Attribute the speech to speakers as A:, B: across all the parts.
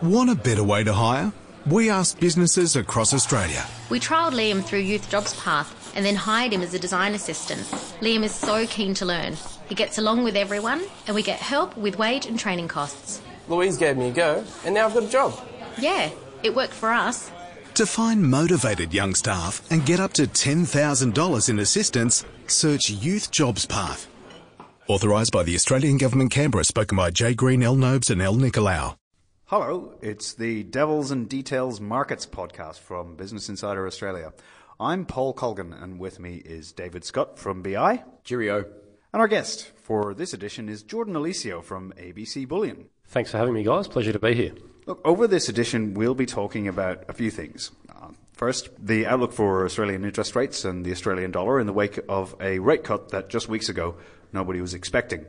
A: Want a better way to hire? We asked businesses across Australia.
B: We trialled Liam through Youth Jobs Path and then hired him as a design assistant. Liam is so keen to learn. He gets along with everyone and we get help with wage and training costs.
C: Louise gave me a go and now I've got a job.
B: Yeah, it worked for us.
A: To find motivated young staff and get up to $10,000 in assistance, search Youth Jobs Path. Authorised by the Australian Government Canberra, spoken by Jay Green, L. Nobes and L. Nicolau.
D: Hello, it's the Devils and Details Markets podcast from Business Insider Australia. I'm Paul Colgan, and with me is David Scutt from BI.
E: Cheerio.
D: And our guest for this edition is Jordan Eliseo from ABC Bullion.
F: Thanks for having me, guys. Pleasure to be here.
D: Look, over this edition, we'll be talking about a few things. Uh, first, the outlook for Australian interest rates and the Australian dollar in the wake of a rate cut that just weeks ago nobody was expecting.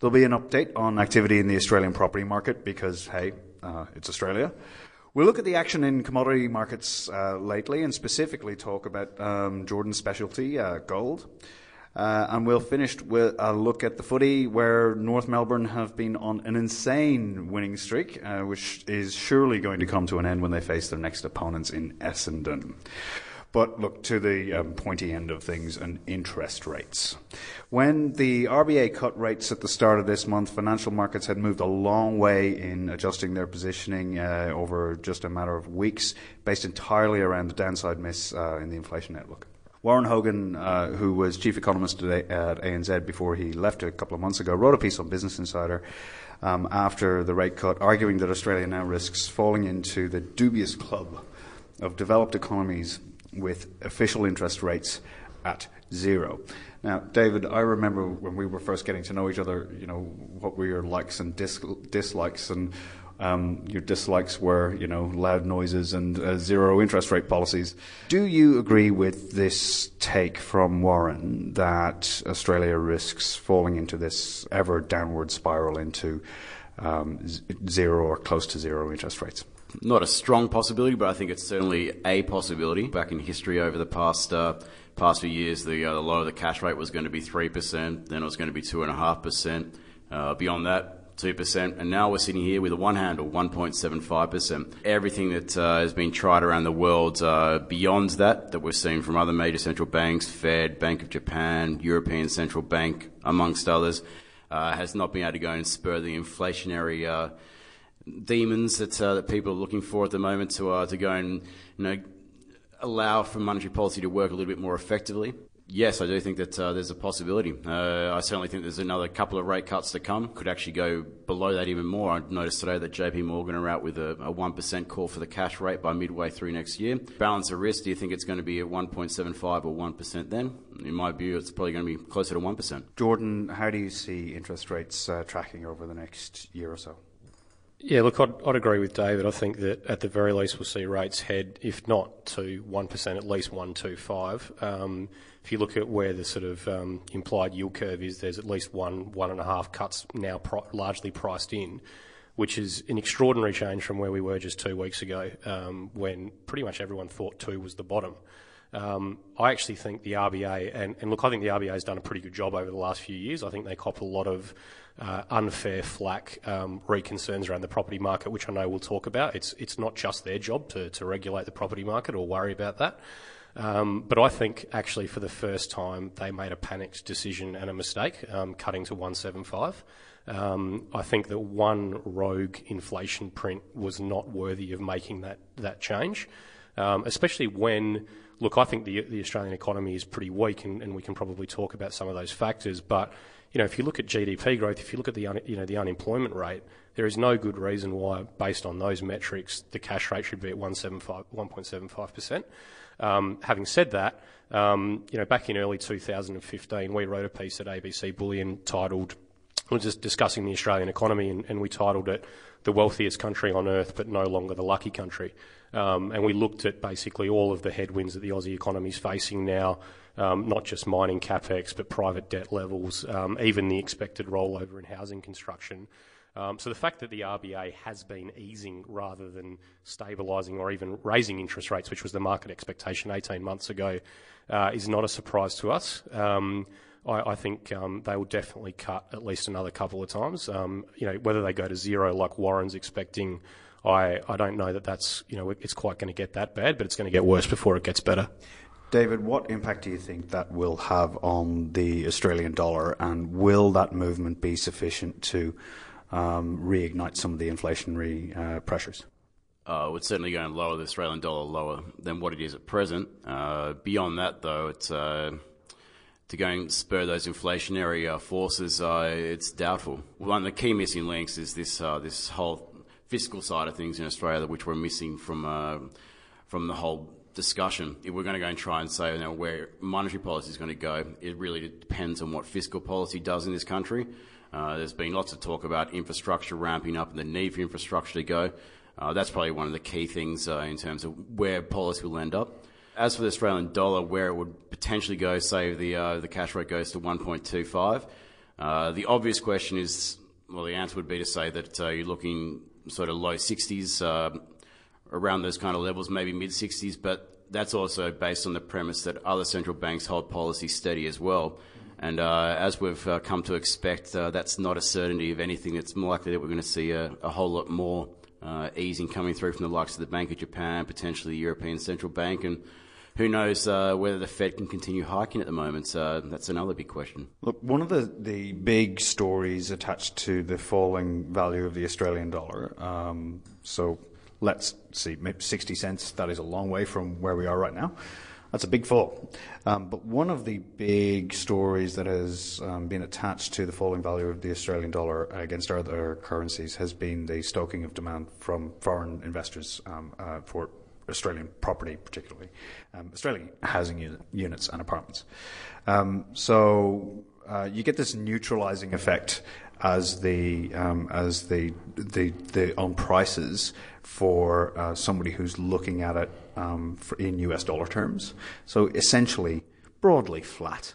D: There'll be an update on activity in the Australian property market because, hey, uh, it's Australia. We'll look at the action in commodity markets uh, lately and specifically talk about um, Jordan's specialty, uh, gold. Uh, and we'll finish with a look at the footy, where North Melbourne have been on an insane winning streak, uh, which is surely going to come to an end when they face their next opponents in Essendon. But look to the um, pointy end of things and interest rates. When the RBA cut rates at the start of this month, financial markets had moved a long way in adjusting their positioning uh, over just a matter of weeks, based entirely around the downside miss uh, in the inflation outlook. Warren Hogan, uh, who was chief economist today at ANZ before he left a couple of months ago, wrote a piece on Business Insider um, after the rate cut, arguing that Australia now risks falling into the dubious club of developed economies with official interest rates at zero. Now, David, I remember when we were first getting to know each other, you know, what were your likes and dis- dislikes, and um, your dislikes were, you know, loud noises and uh, zero interest rate policies. Do you agree with this take from Warren that Australia risks falling into this ever downward spiral into um, zero or close to zero interest rates?
E: Not a strong possibility, but I think it's certainly a possibility. Back in history over the past uh, past few years, the, uh, the low of the cash rate was going to be 3%, then it was going to be 2.5%. Uh, beyond that, 2%, and now we're sitting here with a one handle, 1.75%. Everything that uh, has been tried around the world uh, beyond that, that we're seeing from other major central banks, Fed, Bank of Japan, European Central Bank, amongst others, uh, has not been able to go and spur the inflationary demons that uh, that people are looking for at the moment to uh, to go and you know allow for monetary policy to work a little bit more effectively. Yes, I do think that uh, there's a possibility. Uh, I certainly think there's another couple of rate cuts to come. Could actually go below that even more. I noticed today that JP Morgan are out with a, a 1% call for the cash rate by midway through next year. Balance of risk, do you think it's going to be at 1.75 or 1% then? In my view, it's probably going to be closer to 1%.
D: Jordan, how do you see interest rates uh, tracking over the next year or so?
F: Yeah, look, I'd, I'd, agree with David. I think that at the very least we'll see rates head, if not to 1%, at least 125. Um, if you look at where the sort of um, implied yield curve is, there's at least one, one and a half cuts now pro- largely priced in, which is an extraordinary change from where we were just two weeks ago, um, when pretty much everyone thought two was the bottom. Um, I actually think the RBA, and, and, look, I think the RBA has done a pretty good job over the last few years. I think they cop a lot of uh, unfair flack um, re concerns around the property market, which I know we'll talk about. It's it's not just their job to, to regulate the property market or worry about that. Um, but I think actually for the first time they made a panicked decision and a mistake, um, cutting to 175. Um, I think that one rogue inflation print was not worthy of making that that change, um, especially when. Look, I think the, the Australian economy is pretty weak, and, and we can probably talk about some of those factors. But you know, if you look at GDP growth, if you look at the un, you know the unemployment rate, there is no good reason why, based on those metrics, the cash rate should be at 1.75 percent. Um, having said that, um, you know, back in early 2015, we wrote a piece at ABC Bullion titled, we are just discussing the Australian economy, and, and, we titled it "The Wealthiest Country on Earth, but No Longer the Lucky Country." Um, and we looked at basically all of the headwinds that the Aussie economy is facing now um, not just mining capex, but private debt levels, um, even the expected rollover in housing construction. Um, so the fact that the RBA has been easing rather than stabilising or even raising interest rates, which was the market expectation 18 months ago, uh, is not a surprise to us. Um, I, I, think um, they will definitely cut at least another couple of times. Um, you know, whether they go to zero like Warren's expecting, I, I don't know that that's, you know, it's quite going to get that bad, but it's going to get worse before it gets better.
D: David, what impact do you think that will have on the Australian dollar, and will that movement be sufficient to um, reignite some of the inflationary uh, pressures?
E: Uh, it's certainly going to lower the Australian dollar lower than what it is at present. Uh, beyond that, though, it's uh, to go and spur those inflationary uh, forces. Uh, it's doubtful. One of the key missing links is this uh, this whole fiscal side of things in Australia, which we're missing from from the whole discussion. If we're going to go and try and say you know, where monetary policy is going to go, it really depends on what fiscal policy does in this country. Uh, there's been lots of talk about infrastructure ramping up and the need for infrastructure to go. Uh, that's probably one of the key things uh, in terms of where policy will end up. As for the Australian dollar, where it would potentially go, say the uh, the cash rate goes to 1.25, uh, the obvious question is, well, the answer would be to say that uh, you're looking sort of low 60s around those kind of levels, maybe mid 60s, but that's also based on the premise that other central banks hold policy steady as well. And uh, as we've uh, come to expect, uh, that's not a certainty. of anything, it's more likely that we're going to see a, a whole lot more uh, easing coming through from the likes of the Bank of Japan, potentially the European Central Bank, and who knows uh, whether the Fed can continue hiking at the moment. Uh, that's another big question.
D: Look, one of the, the big stories attached to the falling value of the Australian dollar, um, so let's see, maybe 60 cents, that is a long way from where we are right now. That's a big fall. Um, but one of the big stories that has um, been attached to the falling value of the Australian dollar against other currencies has been the stoking of demand from foreign investors um, uh, for Australian property, particularly um, Australian housing units and apartments. Um, so uh, you get this neutralizing effect as the um, as the the the on prices for uh, somebody who's looking at it um, in US dollar terms. So essentially, broadly flat.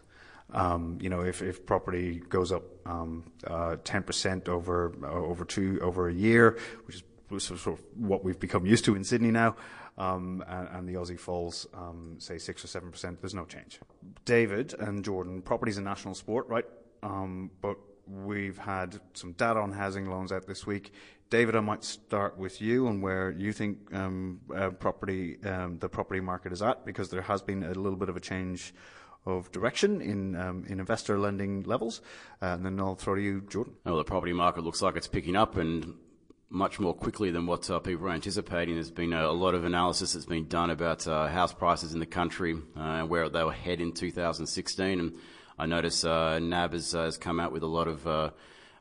D: Um, you know, if, if property goes up um, uh, 10% over uh, over two over a year, which is sort of what we've become used to in Sydney now, um, and, and, the Aussie falls, um, say six or seven percent, there's no change. David and Jordan, property's a national sport, right? Um, but we've had some data on housing loans out this week. David, I might start with you on where you think um, uh, property, um, the property market is at, because there has been a little bit of a change of direction in um, in investor lending levels. Uh, and then I'll throw to you, Jordan.
E: Well, the property market looks like it's picking up and much more quickly than what uh, people were anticipating. There's been a, a, lot of analysis that's been done about uh, house prices in the country, uh, where they were head in 2016, and I notice uh, NAB has, has, come out with a lot of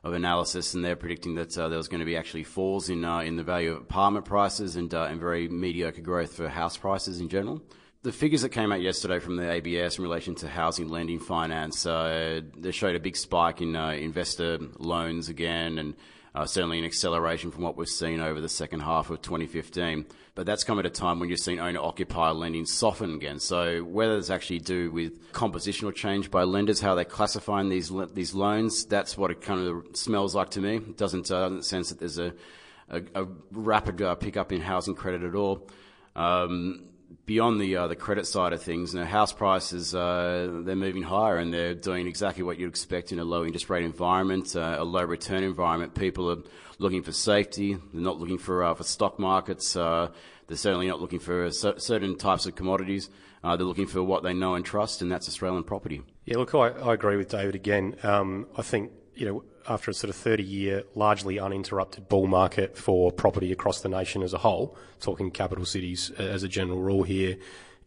E: of analysis, and they're predicting that uh, there was going to be actually falls in uh, in the value of apartment prices and uh, and very mediocre growth for house prices in general. The figures that came out yesterday from the ABS in relation to housing lending finance, uh, they showed a big spike in uh, investor loans again, and uh, certainly an acceleration from what we've seen over the second half of 2015. But that's come at a time when you've seen owner-occupier lending soften again. So whether it's actually do with compositional change by lenders, how they're classifying these these loans, that's what it kind of smells like to me. It doesn't, uh, doesn't sense that there's a, a, a rapid uh, pickup in housing credit at all. Um, beyond the uh, the credit side of things, you know, house prices uh, they're moving higher and they're doing exactly what you'd expect in a low interest rate environment, uh, a low return environment. People are looking for safety. They're not looking for uh, for stock markets. Uh, they're certainly not looking for certain types of commodities. Uh, they're looking for what they know and trust, and that's Australian property.
F: Yeah, look, I, I agree with David again. Um, I think you know after a sort of 30 year, largely uninterrupted bull market for property across the nation as a whole, talking capital cities uh, as a general rule here,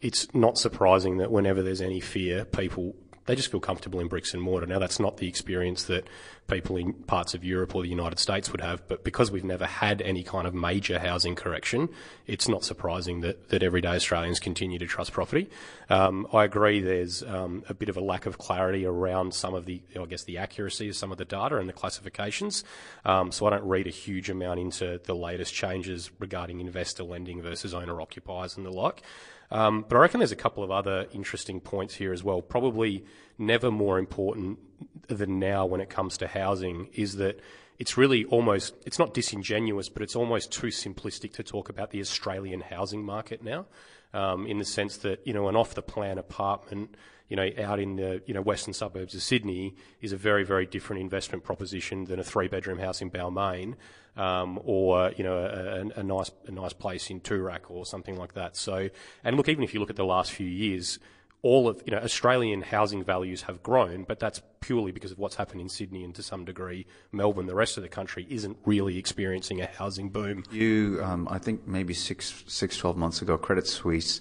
F: it's not surprising that whenever there's any fear, people they just feel comfortable in bricks and mortar. Now, that's not the experience that people in parts of Europe or the United States would have, but because we've never had any kind of major housing correction, it's not surprising that, that everyday Australians continue to trust property. Um, I agree there's um, a bit of a lack of clarity around some of the, I guess, the accuracy of some of the data and the classifications. Um, so I don't read a huge amount into the latest changes regarding investor lending versus owner occupiers and the like. Um, but I reckon there's a couple of other interesting points here as well. Probably never more important than now when it comes to housing is that it's really almost, it's not disingenuous, but it's almost too simplistic to talk about the Australian housing market now, um, in the sense that, you know, an off the plan apartment, you know, out in the, you know, western suburbs of Sydney is a very, very different investment proposition than a three bedroom house in Balmain, um, or, you know, a, a, nice, a nice place in Toorak or something like that. So, and look, even if you look at the last few years, all of you know Australian housing values have grown, but that's purely because of what's happened in Sydney and to some degree Melbourne. The rest of the country isn't really experiencing a housing boom.
D: You, um, I think maybe six, six twelve months ago, Credit Suisse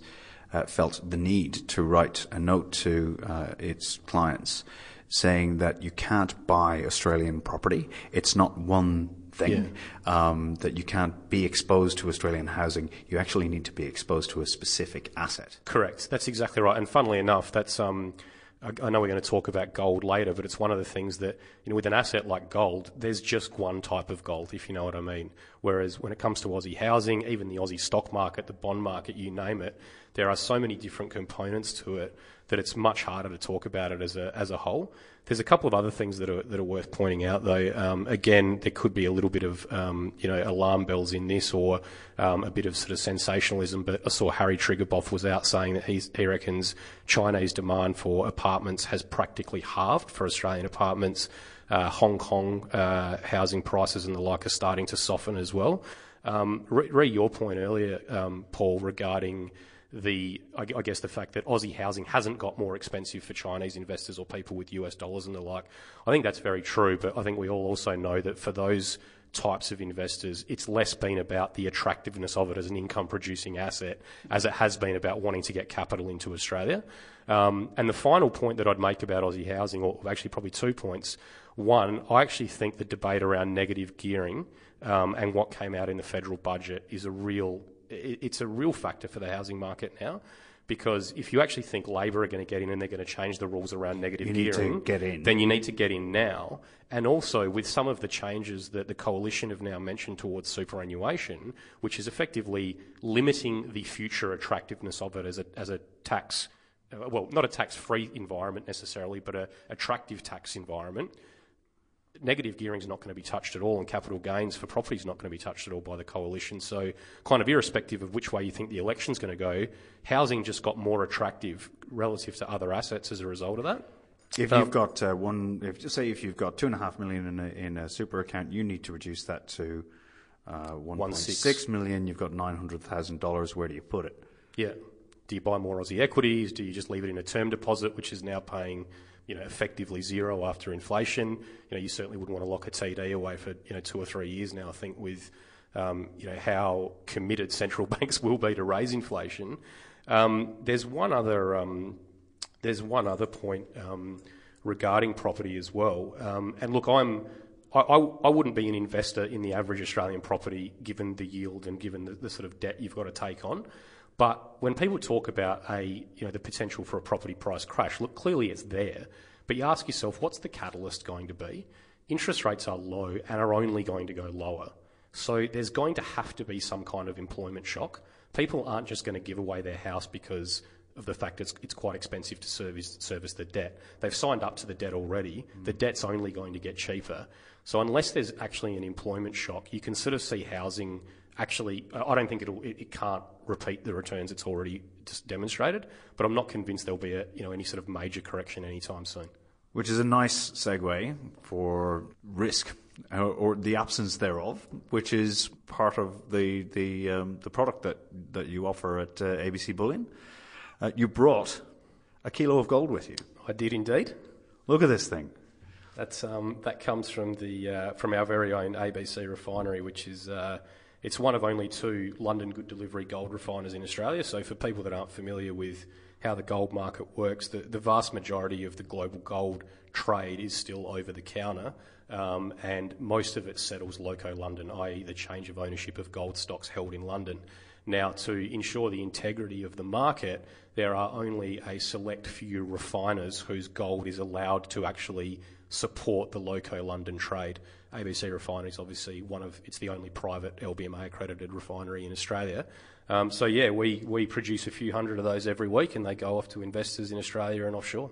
D: uh, felt the need to write a note to uh, its clients saying that you can't buy Australian property. It's not one thing. Yeah. Um, that you can't be exposed to Australian housing. You actually need to be exposed to a specific asset.
F: Correct. That's exactly right. And funnily enough, that's. Um, I know we're going to talk about gold later, but it's one of the things that, you know, with an asset like gold, there's just one type of gold, if you know what I mean. Whereas when it comes to Aussie housing, even the Aussie stock market, the bond market, you name it, there are so many different components to it that it's much harder to talk about it as a, as a whole. There's a couple of other things that are, that are worth pointing out, though. Um, again, there could be a little bit of um, you know alarm bells in this, or um, a bit of sort of sensationalism. But I saw Harry Triguboff was out saying that he's, he reckons Chinese demand for apartments has practically halved for Australian apartments. Uh, Hong Kong uh, housing prices and the like are starting to soften as well. Um, re, re your point earlier, um, Paul, regarding the, I guess, the fact that Aussie housing hasn't got more expensive for Chinese investors or people with US dollars and the like. I think that's very true, but I think we all also know that for those types of investors, it's less been about the attractiveness of it as an income producing asset as it has been about wanting to get capital into Australia. Um, and the final point that I'd make about Aussie housing, or actually probably two points. One, I actually think the debate around negative gearing um, and what came out in the federal budget is a real it's a real factor for the housing market now because if you actually think Labor are going to get in and they're going to change the rules around negative
D: you
F: gearing, then you need to get in now. And also with some of the changes that the coalition have now mentioned towards superannuation, which is effectively limiting the future attractiveness of it as a as a tax, well, not a tax-free environment necessarily, but a attractive tax environment negative gearing is not going to be touched at all, and capital gains for property is not going to be touched at all by the coalition. So, kind of irrespective of which way you think the election's going to go, housing just got more attractive relative to other assets as a result of that.
D: If um, you've got uh, one, if just say if you've got two and a half million in a, in a super account, you need to reduce that to uh, one point six million. You've got nine hundred thousand dollars. Where do you put it?
F: Yeah. Do you buy more Aussie equities? Do you just leave it in a term deposit, which is now paying you know, effectively zero after inflation. You know, you certainly wouldn't want to lock a TD away for, you know, two or three years now, I think, with, um, you know, how committed central banks will be to raise inflation. Um, there's one other, um, there's one other point um, regarding property as well. Um, and look, I'm, I, I, I, wouldn't be an investor in the average Australian property given the yield and given the, the sort of debt you've got to take on. But when people talk about a, you know, the potential for a property price crash, look, clearly it's there. But you ask yourself, what's the catalyst going to be? Interest rates are low and are only going to go lower. So there's going to have to be some kind of employment shock. People aren't just going to give away their house because of the fact it's, it's quite expensive to service, service the debt. They've signed up to the debt already. Mm. The debt's only going to get cheaper. So unless there's actually an employment shock, you can sort of see housing actually, I don't think it'll, it, it can't repeat the returns it's already demonstrated, but I'm not convinced there'll be a, you know, any sort of major correction anytime soon.
D: Which is a nice segue for risk. Or, or the absence thereof, which is part of the the um, the product that, that you offer at uh, ABC Bullion. Uh, you brought a kilo of gold with you.
F: I did indeed.
D: Look at this thing.
F: That's um, that comes from the uh, from our very own ABC refinery, which is uh, it's one of only two London Good Delivery gold refiners in Australia. So, for people that aren't familiar with how the gold market works, the, the vast majority of the global gold trade is still over the counter, um, and most of it settles loco London, i.e., the change of ownership of gold stocks held in London. Now, to ensure the integrity of the market, there are only a select few refiners whose gold is allowed to actually support the loco London trade. ABC Refinery is obviously one of, it's the only private LBMA accredited refinery in Australia. Um, so yeah, we, we produce a few hundred of those every week and they go off to investors in Australia and offshore.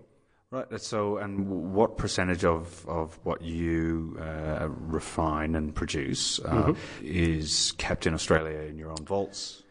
D: Right. So, and what percentage of, of what you uh, refine and produce uh, mm-hmm. is kept in Australia in your own vaults?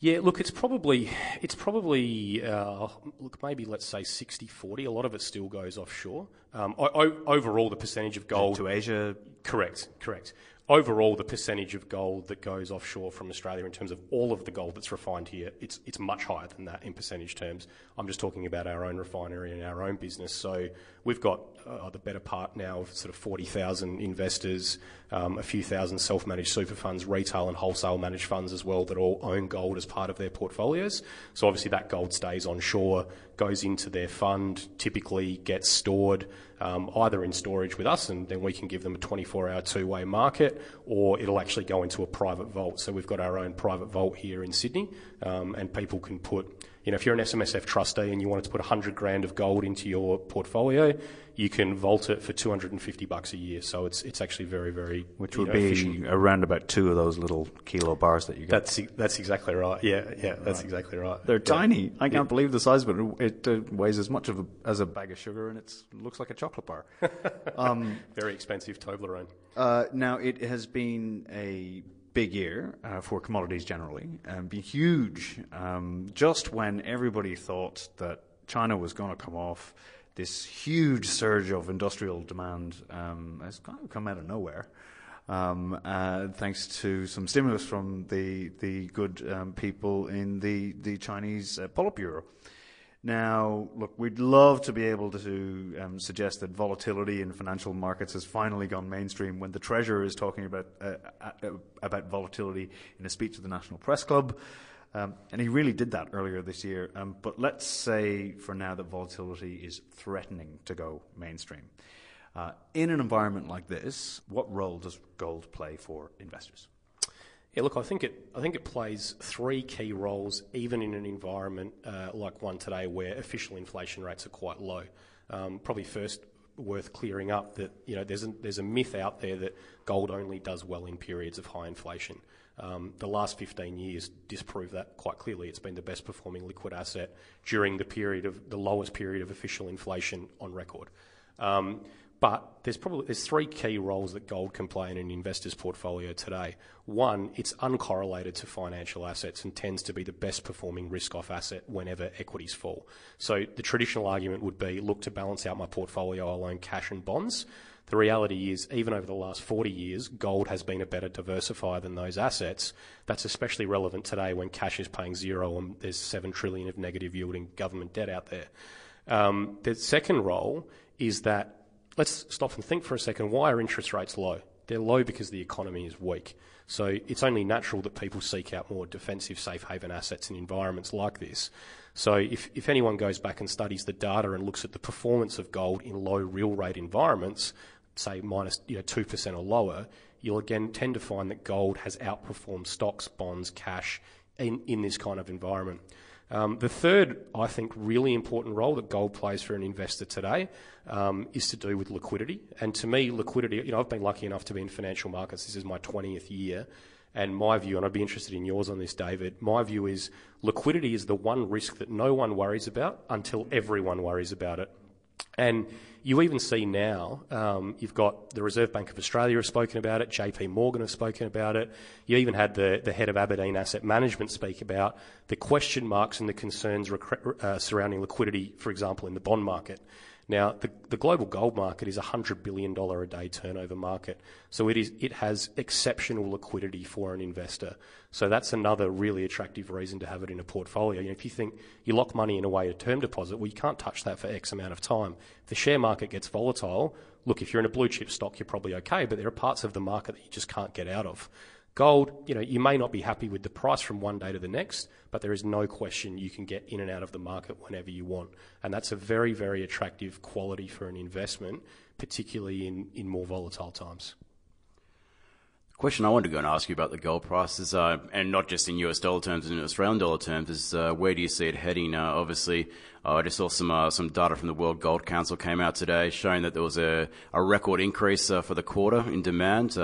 F: Yeah, look, it's probably it's probably uh, look maybe let's say 60-40. A lot of it still goes offshore. Um, o- overall, the percentage of gold
D: to Asia.
F: Correct, correct overall, the percentage of gold that goes offshore from Australia in terms of all of the gold that's refined here, it's, it's much higher than that in percentage terms. I'm just talking about our own refinery and our own business. So we've got uh, the better part now of sort of 40,000 investors, um, a few thousand self-managed super funds, retail and wholesale managed funds as well that all own gold as part of their portfolios. So obviously that gold stays onshore, goes into their fund, typically gets stored Um, either in storage with us and then we can give them a 24-hour two-way market, or it'll actually go into a private vault. So we've got our own private vault here in Sydney, um, and people can put you know, if you're an SMSF trustee and you wanted to put 100 grand of gold into your portfolio, you can vault it for 250 bucks a year. So it's it's actually very very
D: which would know, be efficient. around about two of those little kilo bars that you get.
F: That's that's exactly right. Yeah, yeah, that's right. exactly right.
D: They're
F: yeah.
D: tiny. I can't yeah. believe the size of it. It uh, weighs as much of a, as a bag of sugar, and it looks like a chocolate bar.
F: um, very expensive Toblerone.
D: Uh, now it has been a big year uh, for commodities generally, and be huge um, just when everybody thought that China was going to come off. This huge surge of industrial demand um, has kind of come out of nowhere. Um, uh, thanks to some stimulus from the the good um, people in the the Chinese uh, Politburo. Now, look, we'd love to be able to um, suggest that volatility in financial markets has finally gone mainstream when the Treasurer is talking about, uh, uh, uh, about volatility in a speech at the National Press Club. Um, and he really did that earlier this year. Um, but let's say for now that volatility is threatening to go mainstream. Uh, in an environment like this, what role does gold play for investors?
F: Yeah, look, I think it. Plays three key roles, even in an environment uh, like one today, where official inflation rates are quite low. Um, probably first worth clearing up that you know there's a, myth out there that gold only does well in periods of high inflation. Um, the last 15 years disprove that quite clearly. It's been the best performing liquid asset during the period of the lowest period of official inflation on record. But there's probably there's three key roles that gold can play in an investor's portfolio today. One, it's uncorrelated to financial assets and tends to be the best performing risk off asset whenever equities fall. So the traditional argument would be look to balance out my portfolio, I'll own cash and bonds. The reality is, even over the last 40 years, gold has been a better diversifier than those assets. That's especially relevant today when cash is paying zero and there's 7 trillion of negative yielding government debt out there. Um, the second role is that let's stop and think for a second. Why are interest rates low? They're low because the economy is weak. So it's only natural that people seek out more defensive safe haven assets in environments like this. So if, if anyone goes back and studies the data and looks at the performance of gold in low real rate environments, say minus you know, 2% or lower, you'll again tend to find that gold has outperformed stocks, bonds, cash in, in this kind of environment. Um, the third, I think, really important role that gold plays for an investor today um, is to do with liquidity. And to me, liquidity, you know, I've been lucky enough to be in financial markets. This is my 20th year. And my view, and I'd be interested in yours on this, David, my view is liquidity is the one risk that no one worries about until everyone worries about it. And you even see now, um, you've got the Reserve Bank of Australia has spoken about it, JP Morgan has spoken about it. You even had the, the head of Aberdeen Asset Management speak about the question marks and the concerns rec- uh, surrounding liquidity, for example, in the bond market. Now, the, the global gold market is a $100 billion a day turnover market, so it, is, it has exceptional liquidity for an investor. So that's another really attractive reason to have it in a portfolio. You know, if you think you lock money in a way a term deposit, well, you can't touch that for X amount of time. If the share market gets volatile, look, if you're in a blue chip stock, you're probably okay, but there are parts of the market that you just can't get out of. Gold, you know, you may not be happy with the price from one day to the next, but there is no question you can get in and out of the market whenever you want. And that's a very, very attractive quality for an investment, particularly in, in more volatile times
E: question I wanted to go and ask you about the gold prices, uh, and not just in US dollar terms, in Australian dollar terms, is uh, where do you see it heading? Uh, obviously, uh, I just saw some uh, some data from the World Gold Council came out today showing that there was a, a record increase uh, for the quarter in demand,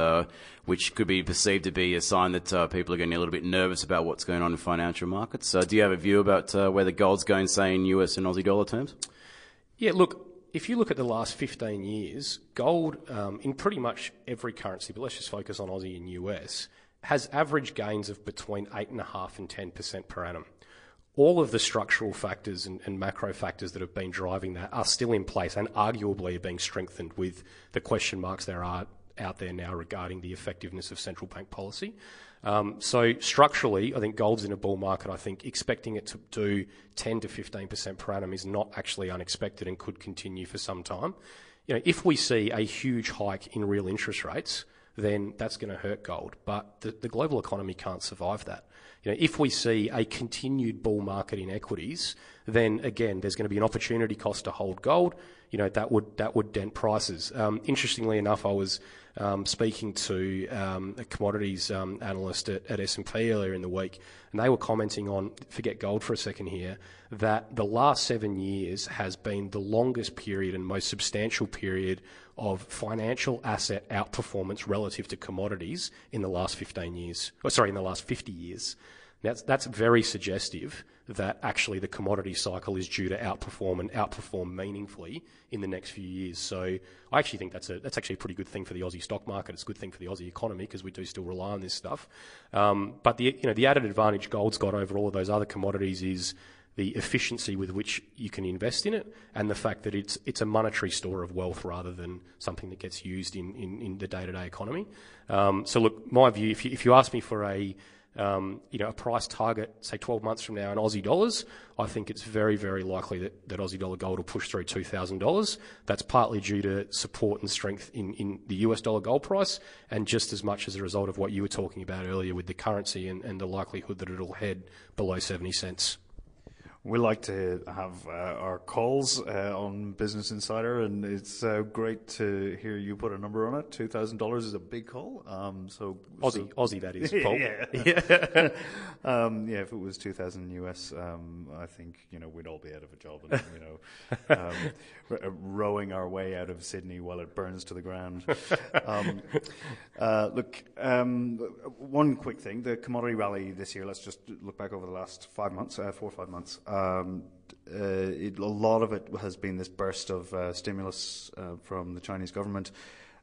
E: which could be perceived to be a sign that people are getting a little bit nervous about what's going on in financial markets. do you have a view about where the gold's going, say, in US and Aussie dollar terms?
F: Yeah, look, if you look at the last 15 years, gold um, in pretty much every currency, but let's just focus on Aussie and US, has average gains of between 8.5 and 10% per annum. All of the structural factors and, and, macro factors that have been driving that are still in place and arguably are being strengthened with the question marks there are out there now regarding the effectiveness of central bank policy. Um, so structurally, I think gold's in a bull market. I think expecting it to do 10 to 15% per annum is not actually unexpected and could continue for some time. You know, if we see a huge hike in real interest rates, then that's going to hurt gold. But the, the global economy can't survive that. You know, if we see a continued bull market in equities, then again, there's going to be an opportunity cost to hold gold. You know, that would that would dent prices. Um, interestingly enough, I was um, speaking to um, a commodities um, analyst at, at S&P earlier in the week, and they were commenting on, forget gold for a second here, that the last seven years has been the longest period and most substantial period of financial asset outperformance relative to commodities in the last 15 years, or sorry, in the last 50 years. That's, that's very suggestive that actually the commodity cycle is due to outperform and outperform meaningfully in the next few years. So I actually think that's a that's actually a pretty good thing for the Aussie stock market. It's a good thing for the Aussie economy because we do still rely on this stuff. Um, but the you know the added advantage gold's got over all of those other commodities is the efficiency with which you can invest in it, and the fact that it's it's a monetary store of wealth rather than something that gets used in, in, in the day to day economy. Um, so look, my view, if you, if you ask me for a um, you know, a price target, say 12 months from now in Aussie dollars, I think it's very, very likely that, that Aussie dollar gold will push through $2,000. That's partly due to support and strength in, in the US dollar gold price, and just as much as a result of what you were talking about earlier with the currency and, and the likelihood that it'll head below 70 cents.
D: We like to have uh, our calls uh, on Business Insider, and it's uh, great to hear you put a number on it. Two thousand dollars is a big call. Um, so
F: Aussie, so, Aussie, that is. Paul.
D: yeah, yeah. um, yeah. If it was two thousand US, um, I think you know we'd all be out of a job, and you know, um, r- rowing our way out of Sydney while it burns to the ground. Um, uh, look, um, one quick thing: the commodity rally this year. Let's just look back over the last five months, uh, four or five months. Um, uh, it, a lot of it has been this burst of uh, stimulus uh, from the Chinese government.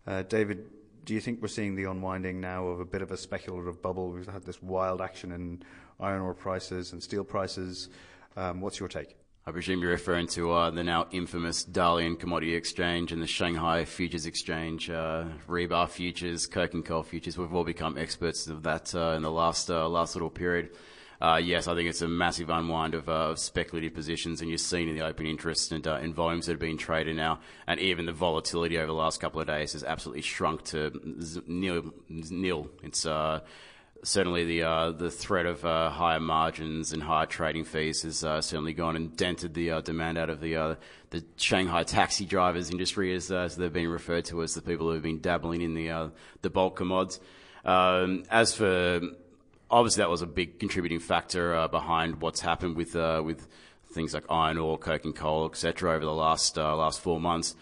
D: Uh, David, do you think we're seeing the unwinding now of a bit of a speculative bubble? We've had this wild action in iron ore prices and steel prices. Um, what's your take?
E: I presume you're referring to uh, the now infamous Dalian Commodity Exchange and the Shanghai Futures Exchange, uh, rebar futures, coking coal futures. We've all become experts of that uh, in the last uh, last little period uh, yes, I think it's a massive unwind of, uh, of, speculative positions, and you're seeing in the open interest and uh, in volumes that have been traded now, and even the volatility over the last couple of days has absolutely shrunk to nil. nil. It's uh, certainly the uh, the threat of uh, higher margins and higher trading fees has certainly gone and dented the demand out of the the Shanghai taxi drivers industry, as, as they've been referred to as the people who have been dabbling in the the bulk commodities. Um, as for obviously that was a big contributing factor uh, behind what's happened with uh, with things like iron ore, coking coal, etc. over the last uh, last four months.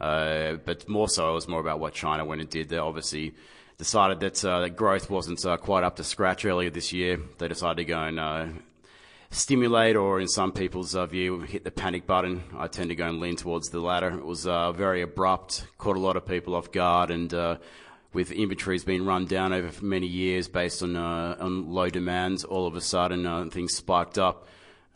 E: Uh, but more so, it was more about what China went and did. They obviously decided that, uh, that growth wasn't uh, quite up to scratch earlier this year. They decided to go and stimulate, or in some people's view, hit the panic button. I tend to go and lean towards the latter. It was very abrupt, caught a lot of people off guard, and with inventories being run down over many years based on uh, on low demands, all of a sudden uh, things spiked up.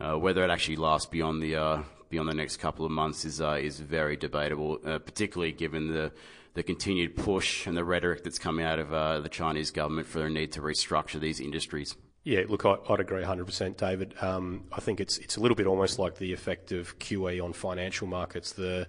E: Uh, whether it actually lasts beyond the uh, beyond the next couple of months is uh, is very debatable, uh, particularly given the the continued push and the rhetoric that's coming out of the Chinese government for the need to restructure these industries.
F: Yeah, look, I, would agree 100%, David. Um, I think it's it's a little bit almost like the effect of QE on financial markets. The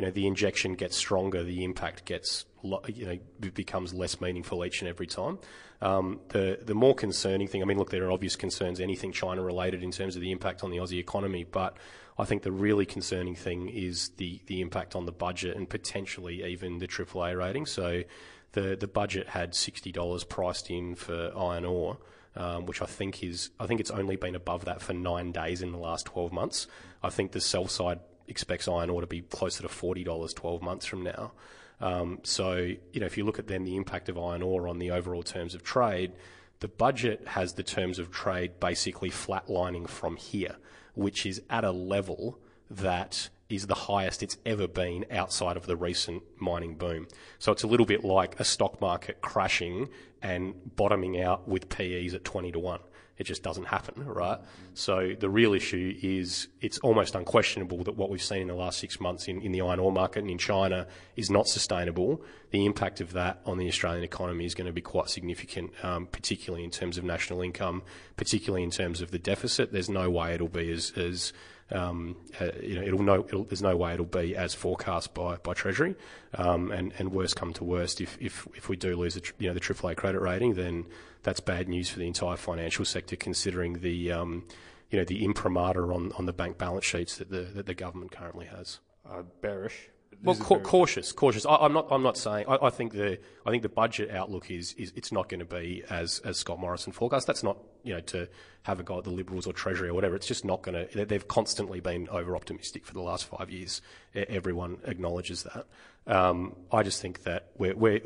F: you know the injection gets stronger, the impact gets you know becomes less meaningful each and every time. Um, the the more concerning thing, I mean, look, there are obvious concerns, anything China related in terms of the impact on the Aussie economy, but I think the really concerning thing is the the impact on the budget and potentially even the AAA rating. So the the budget had sixty dollars priced in for iron ore. Um, which I think is, I think it's only been above that for nine days in the last 12 months. I think the sell side expects iron ore to be closer to $40 12 months from now. Um, so, you know, if you look at then the impact of iron ore on the overall terms of trade, the budget has the terms of trade basically flatlining from here, which is at a level that is the highest it's ever been outside of the recent mining boom. So it's a little bit like a stock market crashing and bottoming out with PEs at 20 to 1. It just doesn't happen, right? So the real issue is it's almost unquestionable that what we've seen in the last six months in, in the iron ore market and in China is not sustainable. The impact of that on the Australian economy is going to be quite significant, um, particularly in terms of national income, particularly in terms of the deficit. There's no way it'll be as, as um, uh, you know, it'll no, it'll, there's no way it'll be as forecast by, by Treasury. Um, and, and worst come to worst, if, if, if we do lose the, you know, the AAA credit rating, then that's bad news for the entire financial sector, considering the, um, you know, the imprimatur on, on the bank balance sheets that the, that the government currently has.
D: Uh, bearish.
F: Well, ca- cautious, cautious. I, am not. I'm not saying. I, I, think the. I think the budget outlook is. is it's not going to be as as Scott Morrison forecast. That's not. You know, to have a go at the Liberals or Treasury or whatever. It's just not going to. They've constantly been over optimistic for the last five years. Everyone acknowledges that. Um, I just think that we're, we're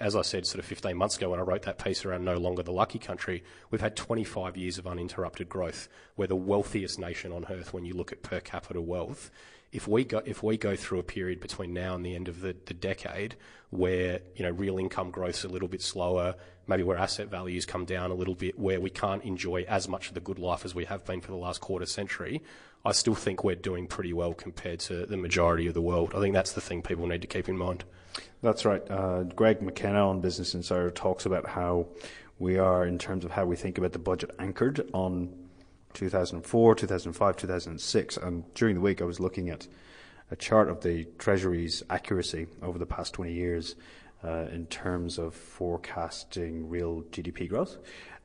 F: as I said, sort of 15 months ago when I wrote that piece around no longer the lucky country, we've had 25 years of uninterrupted growth. We're the wealthiest nation on earth when you look at per capita wealth if we go if we go through a period between now and the end of the, the decade where you know real income growth's a little bit slower, maybe where asset values come down a little bit, where we can't enjoy as much of the good life as we have been for the last quarter century, I still think we're doing pretty well compared to the majority of the world. I think that's the thing people need to keep in mind.
D: That's right. Uh, Greg McKenna on Business Insider talks about how we are, in terms of how we think about the budget, anchored on 2004, 2005, 2006. And during the week, I was looking at a chart of the Treasury's accuracy over the past 20 years uh, in terms of forecasting real GDP growth.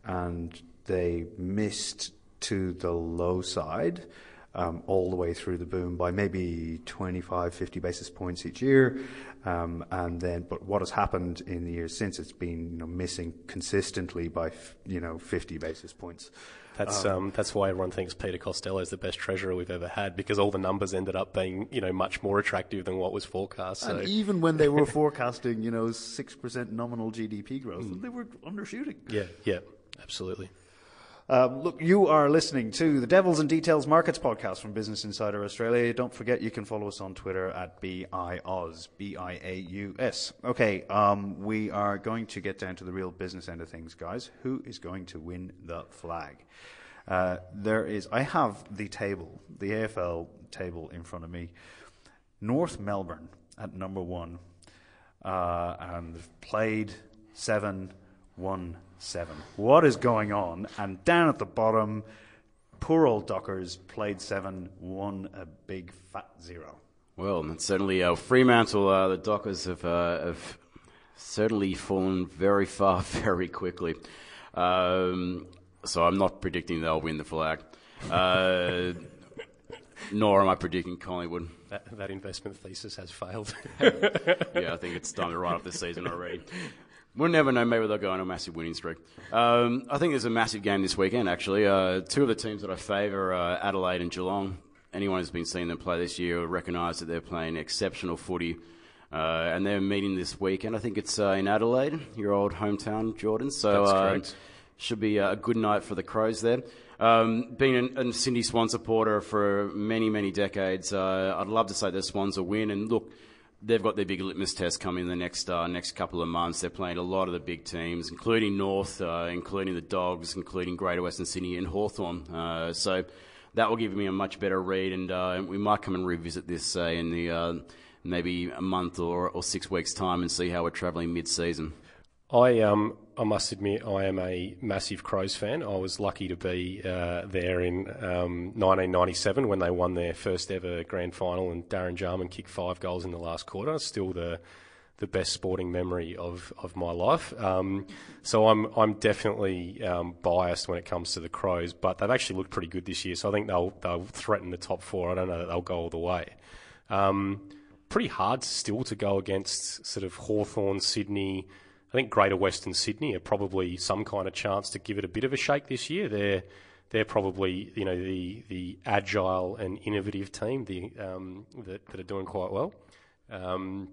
D: And they missed to the low side um, all the way through the boom by maybe 25, 50 basis points each year. Um, and then, but what has happened in the years since, it's been you know, missing consistently by you know 50 basis points.
F: That's um, um, that's why everyone thinks Peter Costello is the best treasurer we've ever had because all the numbers ended up being you know much more attractive than what was forecast.
D: So. And even when they were forecasting you know six percent nominal GDP growth, mm. they were undershooting.
F: Yeah, yeah, absolutely.
D: Um, look, you are listening to the Devils and Details Markets podcast from Business Insider Australia. Don't forget you can follow us on Twitter at BIAUS, B-I-A-U-S. Okay, um, we are going to get down to the real business end of things, guys. Who is going to win the flag? Uh, there is, I have the table, the AFL table in front of me. North Melbourne at number one, uh, and played seven, won seven. What is going on? And down at the bottom, poor old Dockers played seven, won a big fat zero.
E: Well, certainly uh, Fremantle, uh, the Dockers have, uh, have certainly fallen very far very quickly. Um, so I'm not predicting they'll win the flag. Uh, nor am I predicting Collingwood.
F: That, that investment thesis has failed.
E: yeah, I think it's time to write off this season already. We'll never know. Maybe they'll go on a massive winning streak. Um, I think there's a massive game this weekend, actually. Uh, two of the teams that I favour are Adelaide and Geelong. Anyone who's been seeing them play this year will recognise that they're playing exceptional footy. Uh, and they're meeting this weekend. I think it's uh, in Adelaide, your old hometown, Jordan. So uh, should be a good night for the Crows there. Um, being a, Sydney Swan supporter for many, many decades, uh, I'd love to say the Swans will win. And look, they've got their big litmus test coming in the next uh, next couple of months. They're playing a lot of the big teams, including North, uh, including the Dogs, including Greater Western Sydney and Hawthorn. Uh, so that will give me a much better read, and uh, we might come and revisit this say in the uh, maybe a month or, or six weeks' time and see how we're travelling mid-season.
F: I um I must admit I am a massive Crows fan. I was lucky to be uh, there in um, 1997 when they won their first ever grand final, and Darren Jarman kicked five goals in the last quarter. Still the the best sporting memory of, of my life. Um, so I'm I'm definitely um, biased when it comes to the Crows, but they've actually looked pretty good this year. So I think they'll they'll threaten the top four. I don't know that they'll go all the way. Um, pretty hard still to go against sort of Hawthorn, Sydney. I think Greater Western Sydney are probably some kind of chance to give it a bit of a shake this year. They're they're probably you know the the agile and innovative team the, um, that that are doing quite well. Um,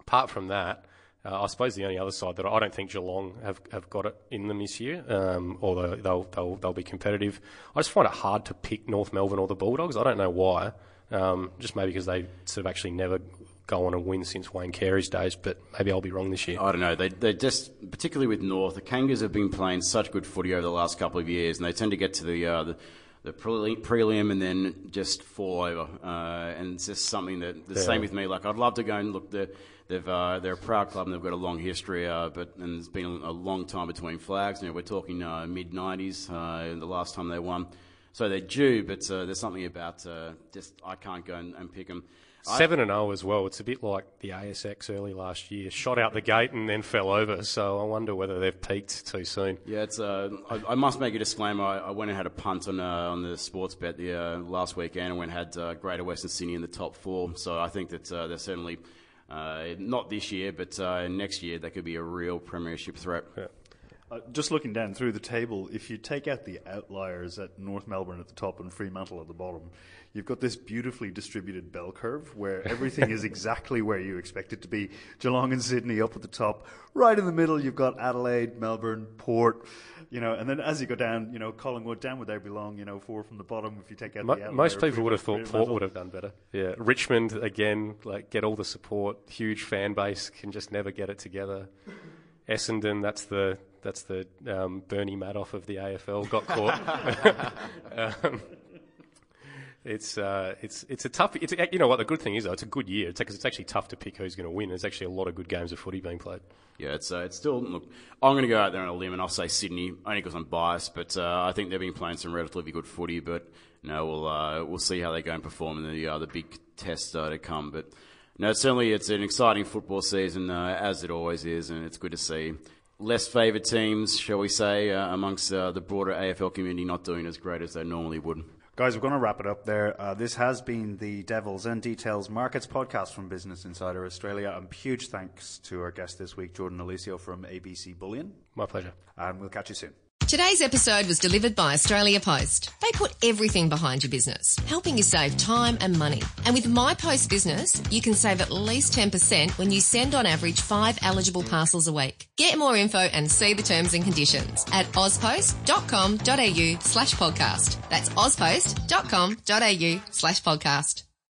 F: apart from that, uh, I suppose the only other side that I don't think Geelong have, have got it in them this year, um, although they'll, they'll they'll be competitive. I just find it hard to pick North Melbourne or the Bulldogs. I don't know why. Um, just maybe because they sort of actually never go on and win since Wayne Carey's days, but maybe I'll be wrong this year.
E: I don't know. They they just particularly with North, the Kangas have been playing such good footy over the last couple of years, and they tend to get to the uh, the, the prelim, and then just fall over. Uh, and it's just something that the
F: Yeah.
E: same with me. Like I'd love to go and look. The, they've uh, they're a proud club and they've got a long history, uh, but and it's been a, a long time between flags. You know, we're talking uh, mid '90s. Uh, the last time they won. So they're due, but uh, there's something about uh, just I can't go and, and pick them.
F: Seven and zero as well. It's a bit like the ASX early last year. Shot out the gate and then fell over. So I wonder whether they've peaked too soon.
E: Yeah, it's. Uh, I, I must make a disclaimer. I, I went and had a punt on uh, on the sports bet the uh, last weekend, and went and had uh, Greater Western Sydney in the top four. So I think that uh, they're certainly uh, not this year, but uh, next year they could be a real premiership threat.
G: Uh, just looking down through the table, if you take out the outliers at North Melbourne at the top and Fremantle at the bottom, you've got this beautifully distributed bell curve where everything is exactly where you expect it to be. Geelong and Sydney up at the top. Right in the middle, you've got Adelaide, Melbourne, Port, you know, and then as you go down, you know, Collingwood, down where they belong, you know, four from the bottom if you take out
F: Mo-
G: the outlier.
F: most people would have thought Port would have done better. Yeah, Richmond again, like get all the support, huge fan base, can just never get it together. Essendon, that's the that's the um, Bernie Madoff of the AFL, got caught. um, it's uh, it's it's a tough. It's you know what the good thing is though. It's a good year. It's, it's actually tough to pick who's going to win. There's actually a lot of good games of footy being played.
E: Yeah, it's uh, it's still. Look, I'm going to go out there on a limb and I'll say Sydney only because I'm biased, but uh, I think they've been playing some relatively good footy. But no, we'll uh, we'll see how they go and perform in the uh, the big tests uh, to come. But no, certainly it's an exciting football season uh, as it always is, and it's good to see less favoured teams, shall we say, uh, amongst uh, the broader AFL community not doing as great as they normally would.
D: Guys, we're going to wrap it up there. Uh, this has been the Devils and Details Markets podcast from Business Insider Australia. And huge thanks to our guest this week, Jordan Eliseo from ABC Bullion.
F: My pleasure.
D: And we'll catch you soon.
H: Today's episode was delivered by Australia Post. They put everything behind your business, helping you save time and money. And with My Post Business, you can save at least 10% when you send on average five eligible parcels a week. Get more info and see the terms and conditions at auspost.com.au slash podcast. That's auspost.com.au slash podcast.